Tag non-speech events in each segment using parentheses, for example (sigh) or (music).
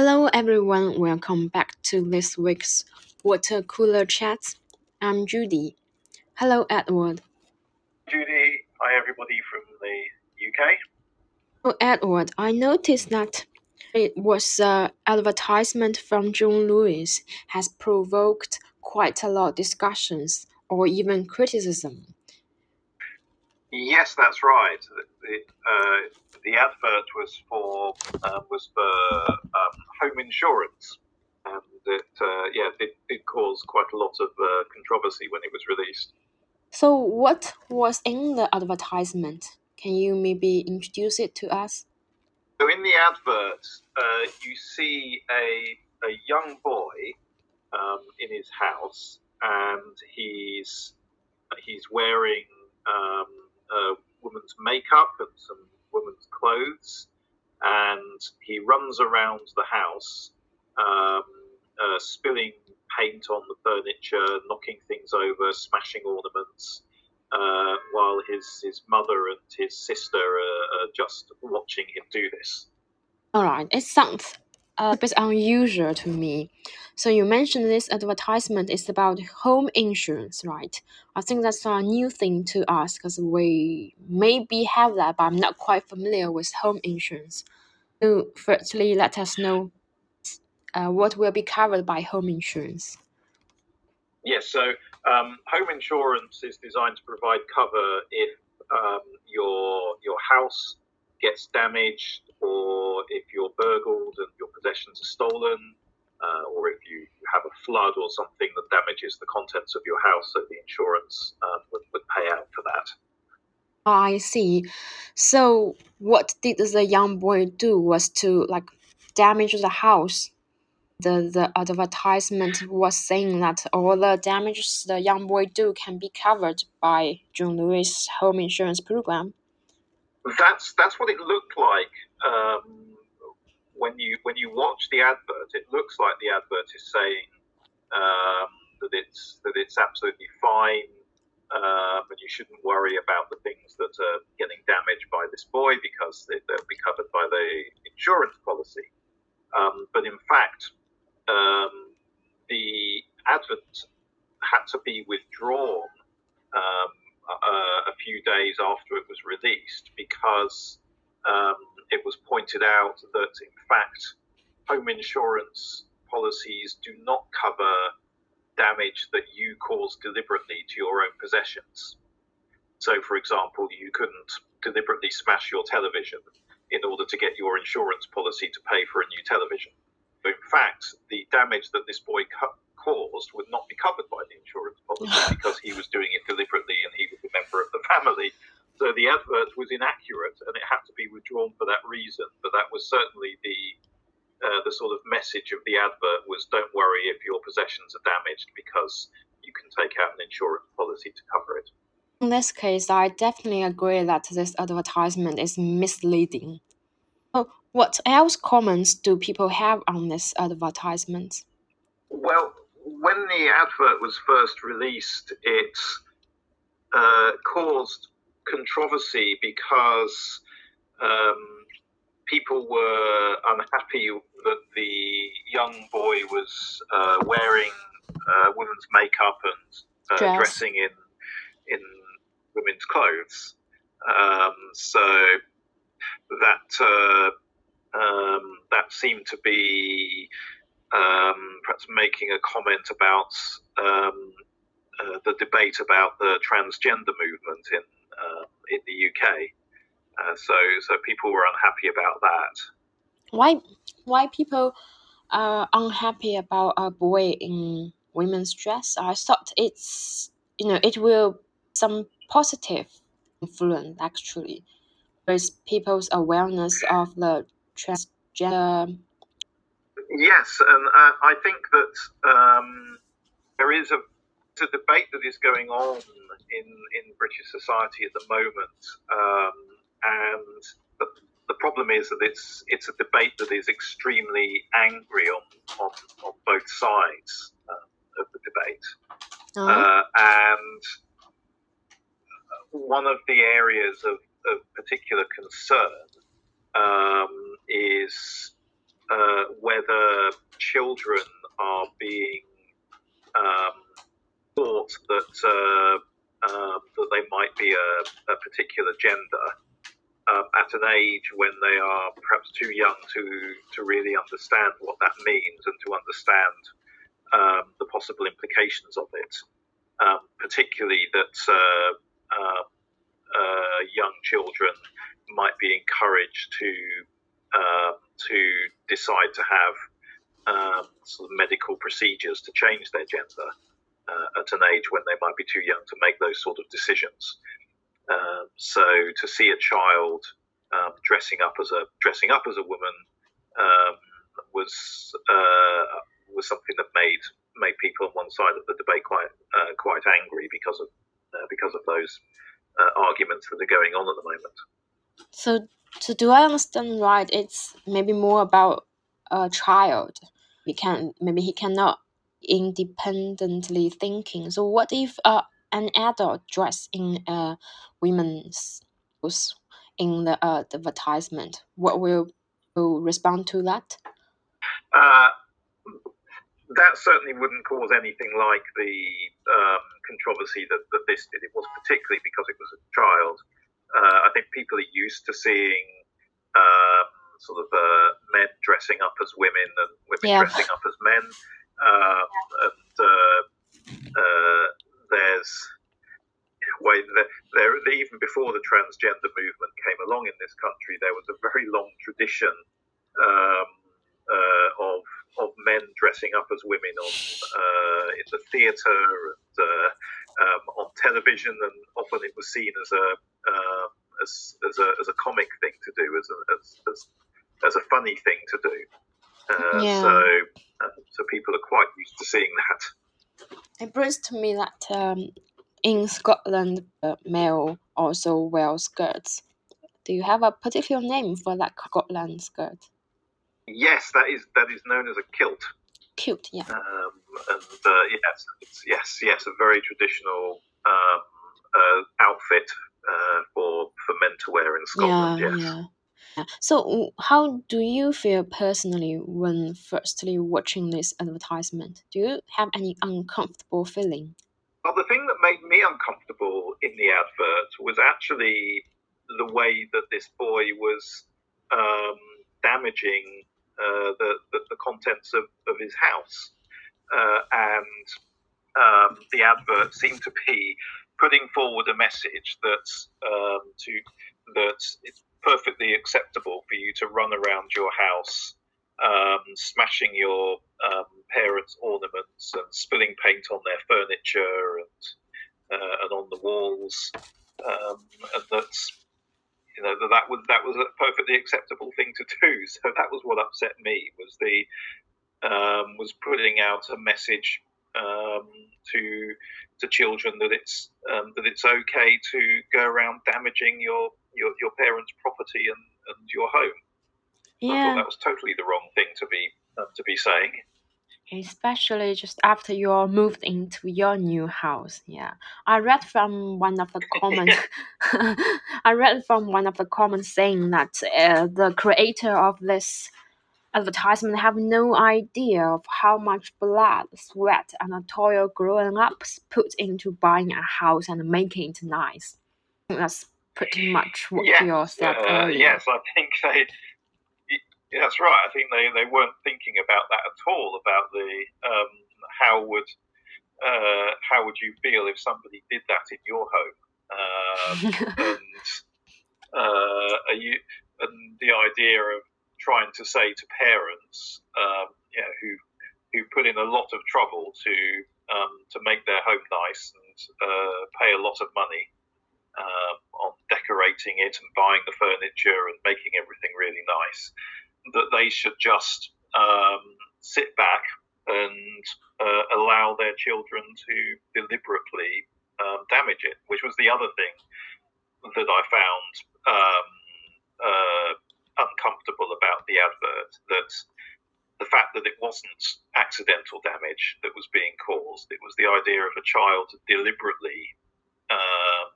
Hello everyone, welcome back to this week's Water Cooler Chats. I'm Judy. Hello Edward. Judy, hi everybody from the UK. Oh Edward, I noticed that it was uh, advertisement from John Lewis has provoked quite a lot of discussions or even criticism. Yes, that's right. The, the, uh, the advert was for uh, was for um, home insurance, and it uh, yeah it did cause quite a lot of uh, controversy when it was released. So, what was in the advertisement? Can you maybe introduce it to us? So, in the advert, uh, you see a a young boy um, in his house, and he's he's wearing um, a woman's makeup and some woman's clothes, and he runs around the house, um, uh, spilling paint on the furniture, knocking things over, smashing ornaments, uh, while his his mother and his sister are, are just watching him do this. All right, it sounds a bit unusual to me. So you mentioned this advertisement is about home insurance, right? I think that's a new thing to us because we maybe have that, but I'm not quite familiar with home insurance. So firstly, let us know uh, what will be covered by home insurance. Yes, so um, home insurance is designed to provide cover if um, your your house gets damaged, or if you're burgled and your possessions are stolen, uh, or if you have a flood or something that damages the contents of your house, so the insurance um, would, would pay out for that. I see. So what did the young boy do was to like damage the house the, the advertisement was saying that all the damages the young boy do can be covered by John Lewis home insurance program. That's that's what it looked like um, when you when you watch the advert. It looks like the advert is saying um, that it's that it's absolutely fine, um, and you shouldn't worry about the things that are getting damaged by this boy because they, will be covered by the insurance policy. Um, but in fact, um, the advert had to be withdrawn um, a, a, few days after it was released because um, it was pointed out that, in fact, home insurance policies do not cover damage that you cause deliberately to your own possessions. So, for example, you couldn't deliberately smash your television in order to get your insurance policy to pay for a new television in fact, the damage that this boy caused would not be covered by the insurance policy (laughs) because he was doing it deliberately and he was a member of the family. So the advert was inaccurate and it had to be withdrawn for that reason. But that was certainly the uh, the sort of message of the advert was don't worry if your possessions are damaged because you can take out an insurance policy to cover it. In this case, I definitely agree that this advertisement is misleading. What else comments do people have on this advertisement? Well, when the advert was first released, it uh, caused controversy because um, people were unhappy that the young boy was uh, wearing uh, women's makeup and uh, Dress. dressing in in women's clothes. Um, so that uh, um, that seemed to be um, perhaps making a comment about um, uh, the debate about the transgender movement in in the UK. Uh, so so people were unhappy about that. Why why people are unhappy about a boy in women's dress? I thought it's you know it will some positive influence actually with people's awareness of the transgender. Yes, and uh, I think that um, there is a, a, debate that is going on in, in British society at the moment, um, and the, the problem is that it's it's a debate that is extremely angry on on, on both sides uh, of the debate, uh-huh. uh, and one of the areas of, of particular concern um, is uh, whether children are being thought that uh, um, that they might be a, a particular gender um, at an age when they are perhaps too young to to really understand what that means and to understand um, the possible implications of it. Um, particularly that uh, uh, uh, young children might be encouraged to uh, to decide to have um, sort of medical procedures to change their gender uh, at an age when they might be too young to make those sort of decisions. Um, so to see a child um, dressing up as a dressing up as a woman um, was uh, was something that made made people on one side of the debate quite uh, quite angry because of uh, because of those arguments that are going on at the moment. So, so do I understand right? It's maybe more about a child. He can maybe he cannot independently thinking. So what if uh, an adult dressed in a women's clothes in the uh, advertisement? What will will respond to that? Uh, that certainly wouldn't cause anything like the um, controversy that, that this did. It was particularly because it was a child. Uh, I think people are used to seeing um, sort of uh, men dressing up as women and women yeah. dressing up as men. Um, and uh, uh, there's way there, there, even before the transgender movement came along in this country, there was a very long tradition um, uh, of of men dressing up as women on uh, in the theatre and uh, um, on television, and often it was seen as a uh, as, as a as a comic thing to do, as a, as, as, as a funny thing to do. Uh, yeah. So, uh, so people are quite used to seeing that. It brings to me that um, in Scotland, uh, male also wear skirts. Do you have a particular name for that Scotland skirt? Yes, that is that is known as a kilt. Kilt, yeah. Um, and uh, yes, yes, yes, a very traditional um, uh, outfit uh, for for men to wear in Scotland. Yeah, yes. yeah. So, how do you feel personally when firstly watching this advertisement? Do you have any uncomfortable feeling? Well, the thing that made me uncomfortable in the advert was actually the way that this boy was um, damaging uh, the, the, the, contents of, of his house. Uh, and um, the advert seemed to be putting forward a message that um, to that it's perfectly acceptable for you to run around your house, um, smashing your um, parents' ornaments and spilling paint on their furniture and uh, and on the walls, um, and that's you know that, that was that was a perfectly acceptable thing to do. (laughs) So that was what upset me was the um, was putting out a message um, to to children that it's um, that it's okay to go around damaging your your, your parents' property and, and your home. Yeah. I thought that was totally the wrong thing to be uh, to be saying. Especially just after you're moved into your new house. Yeah, I read from one of the (laughs) comments. (laughs) I read from one of the comments saying that uh, the creator of this advertisement have no idea of how much blood, sweat, and toil growing ups put into buying a house and making it nice. That's pretty much what yes, you said uh, earlier. Yes, I think they. That's right. I think they, they weren't thinking about that at all. About the um, how would uh, how would you feel if somebody did that in your home? Um, (laughs) and uh, you and the idea of trying to say to parents, um, you know, who who put in a lot of trouble to um, to make their home nice and uh, pay a lot of money um, on decorating it and buying the furniture and making everything really nice, that they should just um, sit back and uh, allow their children to deliberately um, damage it, which was the other thing that I found um, uh, uncomfortable about the advert. That the fact that it wasn't accidental damage that was being caused, it was the idea of a child deliberately um,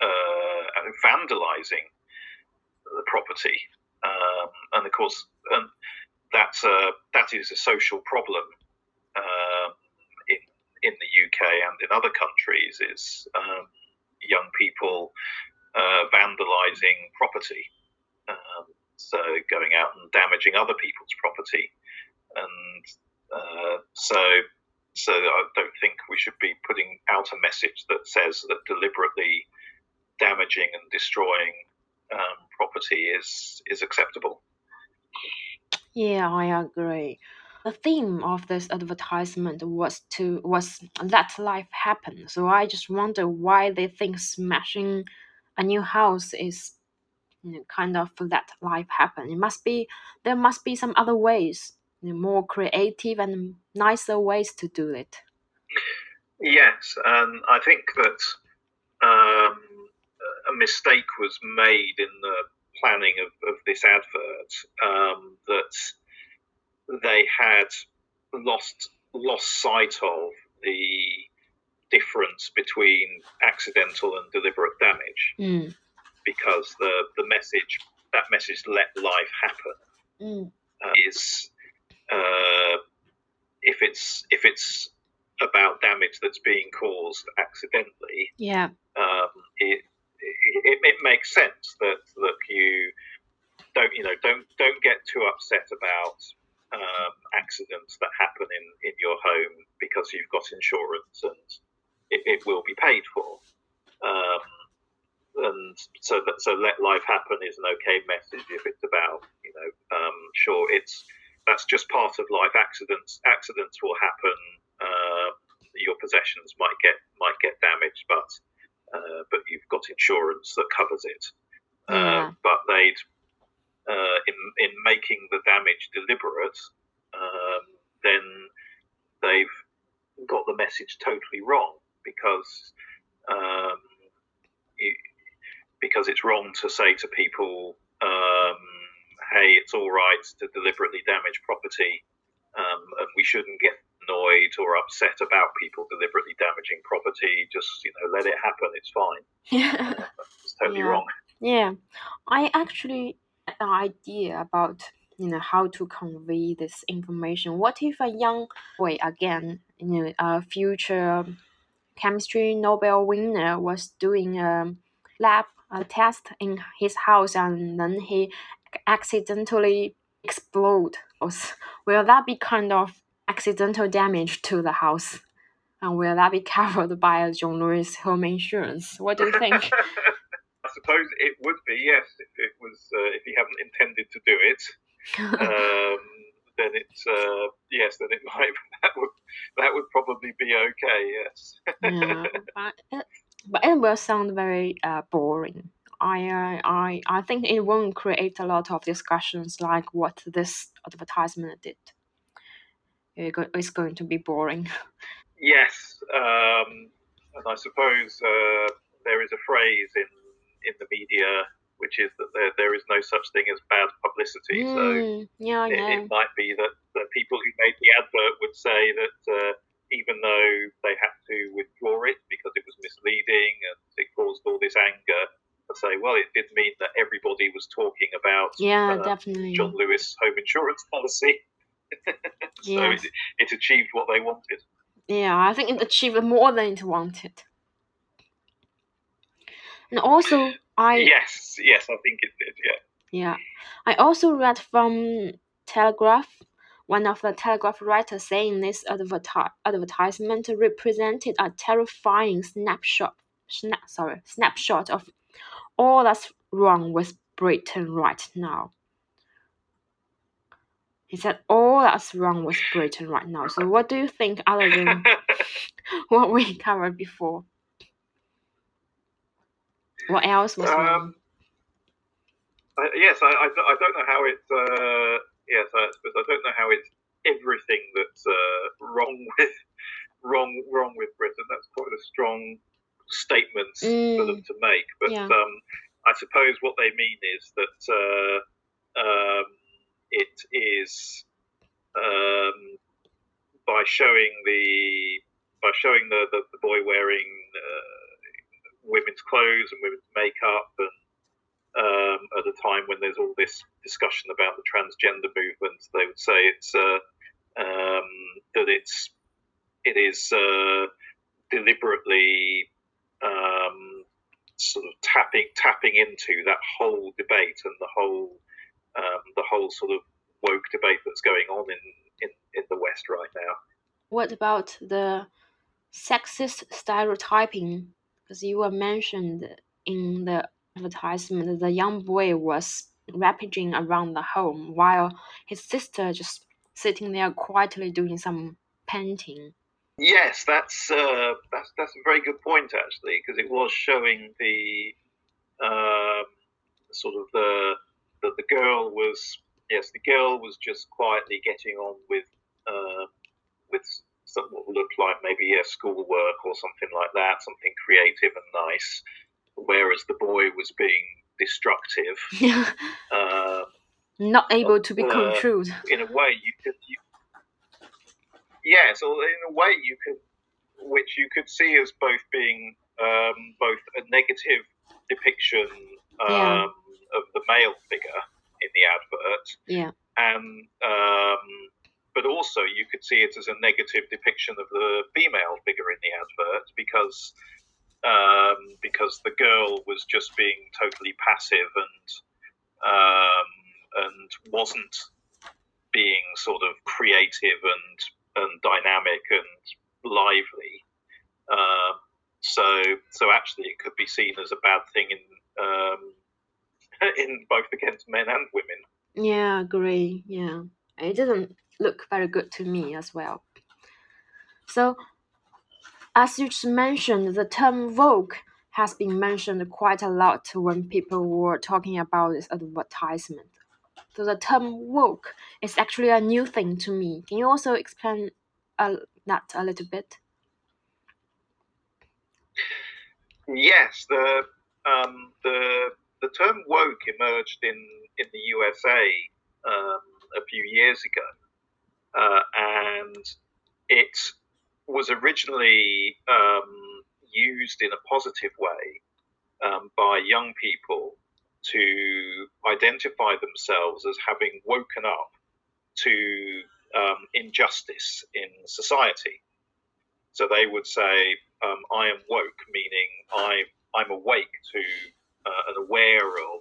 uh, vandalizing the property. Um, and of course, and that's a that is a social problem um, in in the UK and in other countries. Is um, young people uh, vandalising property, um, so going out and damaging other people's property, and uh, so so I don't think we should be putting out a message that says that deliberately damaging and destroying um, property is is acceptable. Yeah, I agree. The theme of this advertisement was to was let life happen. So I just wonder why they think smashing a new house is kind of let life happen. It must be there must be some other ways, more creative and nicer ways to do it. Yes, and I think that um, a mistake was made in the planning of, of this advert um, that they had lost lost sight of the difference between accidental and deliberate damage Mm, because the the message that message let life happen. Mm, uh, is uh, if it's if it's about damage that's being caused accidentally yeah, um, it, it, it makes sense that look you don't you know don't don't get too upset about um, accidents that happen in, in your home because you've got insurance and it, it will be paid for. Um, and so that so let life happen is an okay message if it's about you know um, sure it's that's just part of life accidents accidents will happen uh, your possessions might get might get damaged but uh, but you've got insurance that covers it. Yeah. Uh, but they'd uh, in in making the damage deliberate, um, then they've got the message totally wrong because um, you, because it's wrong to say to people, um, "Hey, it's all right to deliberately damage property, um, and we shouldn't get annoyed or upset about people deliberately damaging property. Just you know, let it happen. It's fine. (laughs) yeah. It's totally Yeah. wrong." Yeah, I actually had an idea about you know how to convey this information. What if a young boy again, you know, a future chemistry Nobel winner was doing a lab a test in his house and then he accidentally explode? Will that be kind of accidental damage to the house? And will that be (laughs) covered by John Lewis home insurance? What do you think? (laughs) I suppose it would be yes if it was uh, if he hadn't intended to do it. Um, (laughs) then it's uh, yes, then it might that would that would probably be okay. Yes. yeah, but it, will sound very uh, boring. I, uh, I I think it won't create a lot of discussions like what this advertisement did. It's going to be boring. (laughs) Yes, um, and I suppose uh, there is a phrase in in the media which is that there, there is no such thing as bad publicity. So Mm, yeah, it, it might be that the people who made the advert would say that uh, even though they had to withdraw it because it was misleading and it caused all this anger, they say, well, it did mean that everybody was talking about Yeah, uh, definitely. John Lewis home insurance policy. (laughs) so Yes. it, it achieved what they wanted. Yeah, I think it achieved more than it wanted. And also, I (laughs) yes, yes, I think it did. Yeah. Yeah. I also read from Telegraph, one of the Telegraph writers saying this adverti- advertisement represented a terrifying snapshot, sna- sorry, snapshot of all that's wrong with Britain right now. He said all that's wrong with Britain right now. So what do you think other than (laughs) what we covered before? What else was wrong? Um, I, yes, I, I, don't- I don't know how it's. Uh, yes, I suppose I don't know how it's everything that's uh, wrong (laughs) with wrong wrong with Britain. That's quite a strong statement for them to make. But Yeah. um, I suppose what they mean is that uh, um, it is um, by showing the by showing the, the, the boy wearing uh, women's clothes and women's makeup and um, at a time when there's all this discussion about the transgender movement, they would say it's uh, um, that it's it is uh, deliberately um, sort of tapping tapping into that whole debate and the whole um, the whole sort of woke debate that's going on in, in, in the West right now. What about the sexist stereotyping? Because you were mentioned in the advertisement, the young boy was rampaging around the home while his sister just sitting there quietly doing some painting. Yes, that's uh, that's that's a very good point actually, because it was showing the uh, sort of the that the girl was yes, the girl was just quietly getting on with uh, with some what looked like maybe yeah, schoolwork or something like that, something creative and nice, whereas the boy was being destructive. (laughs) uh, Not able to be uh, controlled. In a way, you could. You, yeah, so in a way, you could, which you could see as both being um, both a negative depiction um, yeah. of the male figure in the advert, yeah, and um, but also you could see it as a negative depiction of the female figure in the advert because um, because the girl was just being totally passive and um, and wasn't being sort of creative and and dynamic and lively. Uh, so so actually, it could be seen as a bad thing in um, (laughs) in both against men and women. Yeah, agree. Yeah, it doesn't look very good to me as well. So, as you just mentioned, the term woke has been mentioned quite a lot when people were talking about this advertisement. So the term woke is actually a new thing to me. Can you also explain uh, that a little bit? Yes, the um, the the term woke emerged in in the USA um, a few years ago, uh, and it was originally um, used in a positive way um, by young people to identify themselves as having woken up to um, injustice in society. So they would say, um, "I am woke," meaning I I'm awake to uh, and aware of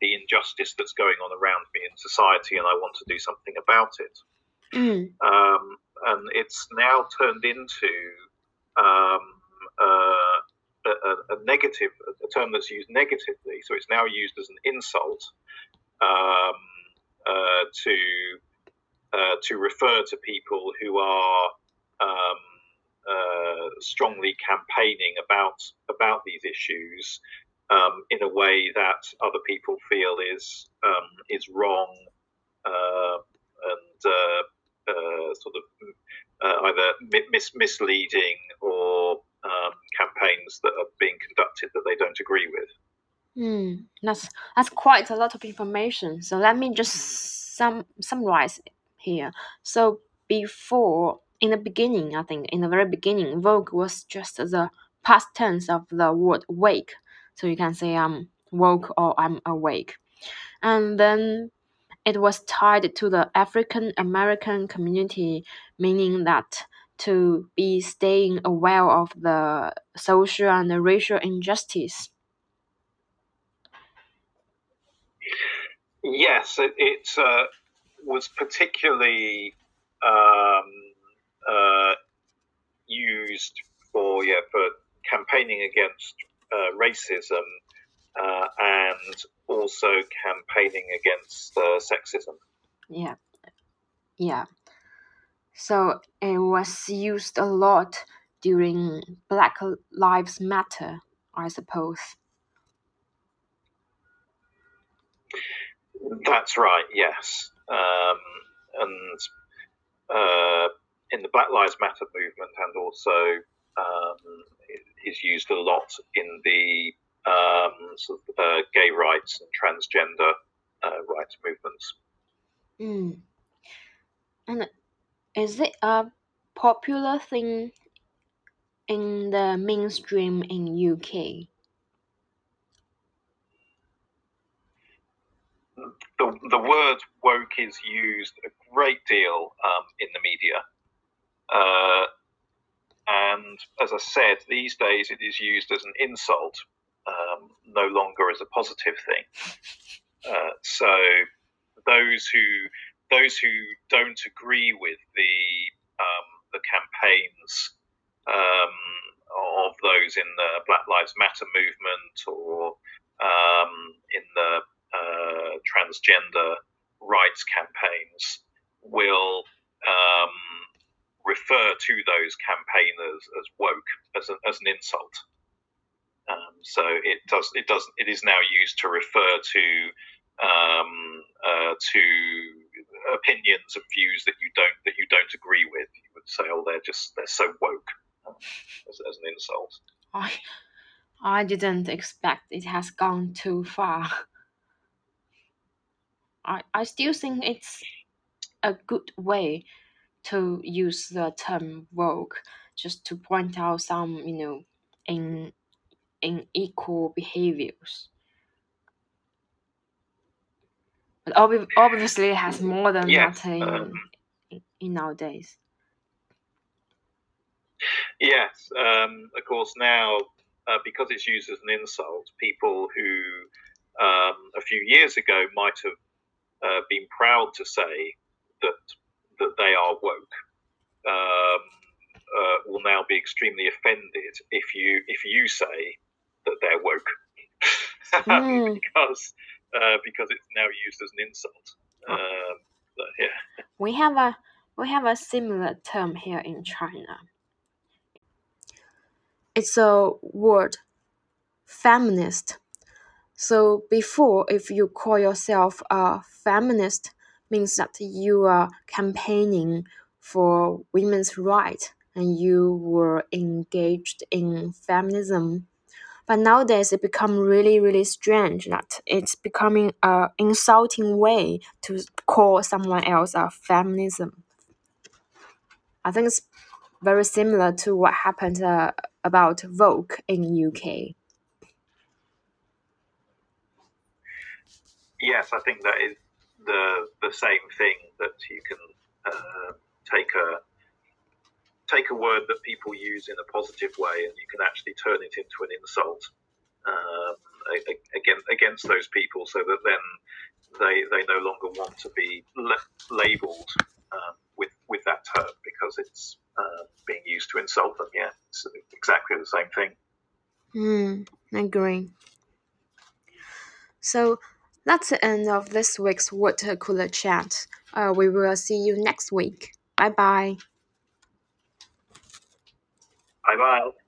the injustice that's going on around me in society, and I want to do something about it. Mm. Um, and it's now turned into um, uh, a, a, negative, a term that's used negatively. So it's now used as an insult um, uh, to uh, to refer to people who are um, uh, strongly campaigning about about these issues um, in a way that other people feel is um, is wrong uh, and uh, sort of uh, either mis- misleading or um, campaigns that are being conducted that they don't agree with. Hmm, that's that's quite a lot of information. So let me just sum summarize here. So before, in the beginning, I think in the very beginning, woke was just the past tense of the word wake. So you can say I'm woke or I'm awake. And then it was tied to the African American community, meaning that to be staying aware of the social and racial injustice. Yes, it, it uh, was particularly um, uh, used for yeah for campaigning against uh, racism uh, and also campaigning against uh, sexism. Yeah, yeah. So it was used a lot during Black Lives Matter, I suppose. That's right. Yes, um, and uh, in the Black Lives Matter movement, and also um, is used a lot in the um, sort of, uh, gay rights and transgender uh, rights movements. Mm. And is it a popular thing in the mainstream in UK? the, the word woke is used a great deal um, in the media. Uh, and as I said, these days it is used as an insult, um, no longer as a positive thing. (laughs) Uh, so those who those who don't agree with the um, the campaigns um, of those in the Black Lives Matter movement or um, in the uh, transgender rights campaigns will um, refer to those campaigners as woke as, a, as an insult. Um, so it does it does it is now used to refer to um, uh, to opinions and views that you don't that you don't agree with. You would say, "Oh, they're just they're so woke," um, as, as an insult. I I didn't expect it has gone too far. I I still think it's a good way to use the term woke just to point out some you know in unequal behaviors. But obvi- obviously, it has more than that in, um, in, in nowadays. Yes, um, of course. Now, uh, because it's used as an insult, people who um, a few years ago might have uh, been proud to say that that they are woke um, uh, will now be extremely offended if you if you say that they're woke (laughs) Mm. because uh, because it's now used as an insult. Um, but yeah. We have a we have a similar term here in China. It's a word feminist. So before if you call yourself a feminist means that you are campaigning for women's rights and you were engaged in feminism. But nowadays it become really really strange that it's becoming a insulting way to call someone else a feminism. I think it's very similar to what happened uh, about woke in UK. Yes, I think that is the the same thing that you can uh, take a take a word that people use in a positive way, and you can actually turn it into an insult um, against against those people, so that then they they no longer want to be la- labelled um, with with that term because it's uh, being used to insult them. Yeah, it's exactly the same thing. Hmm, agree. So that's the end of this week's water cooler chat. Uh, we will see you next week. Bye bye. Bye bye.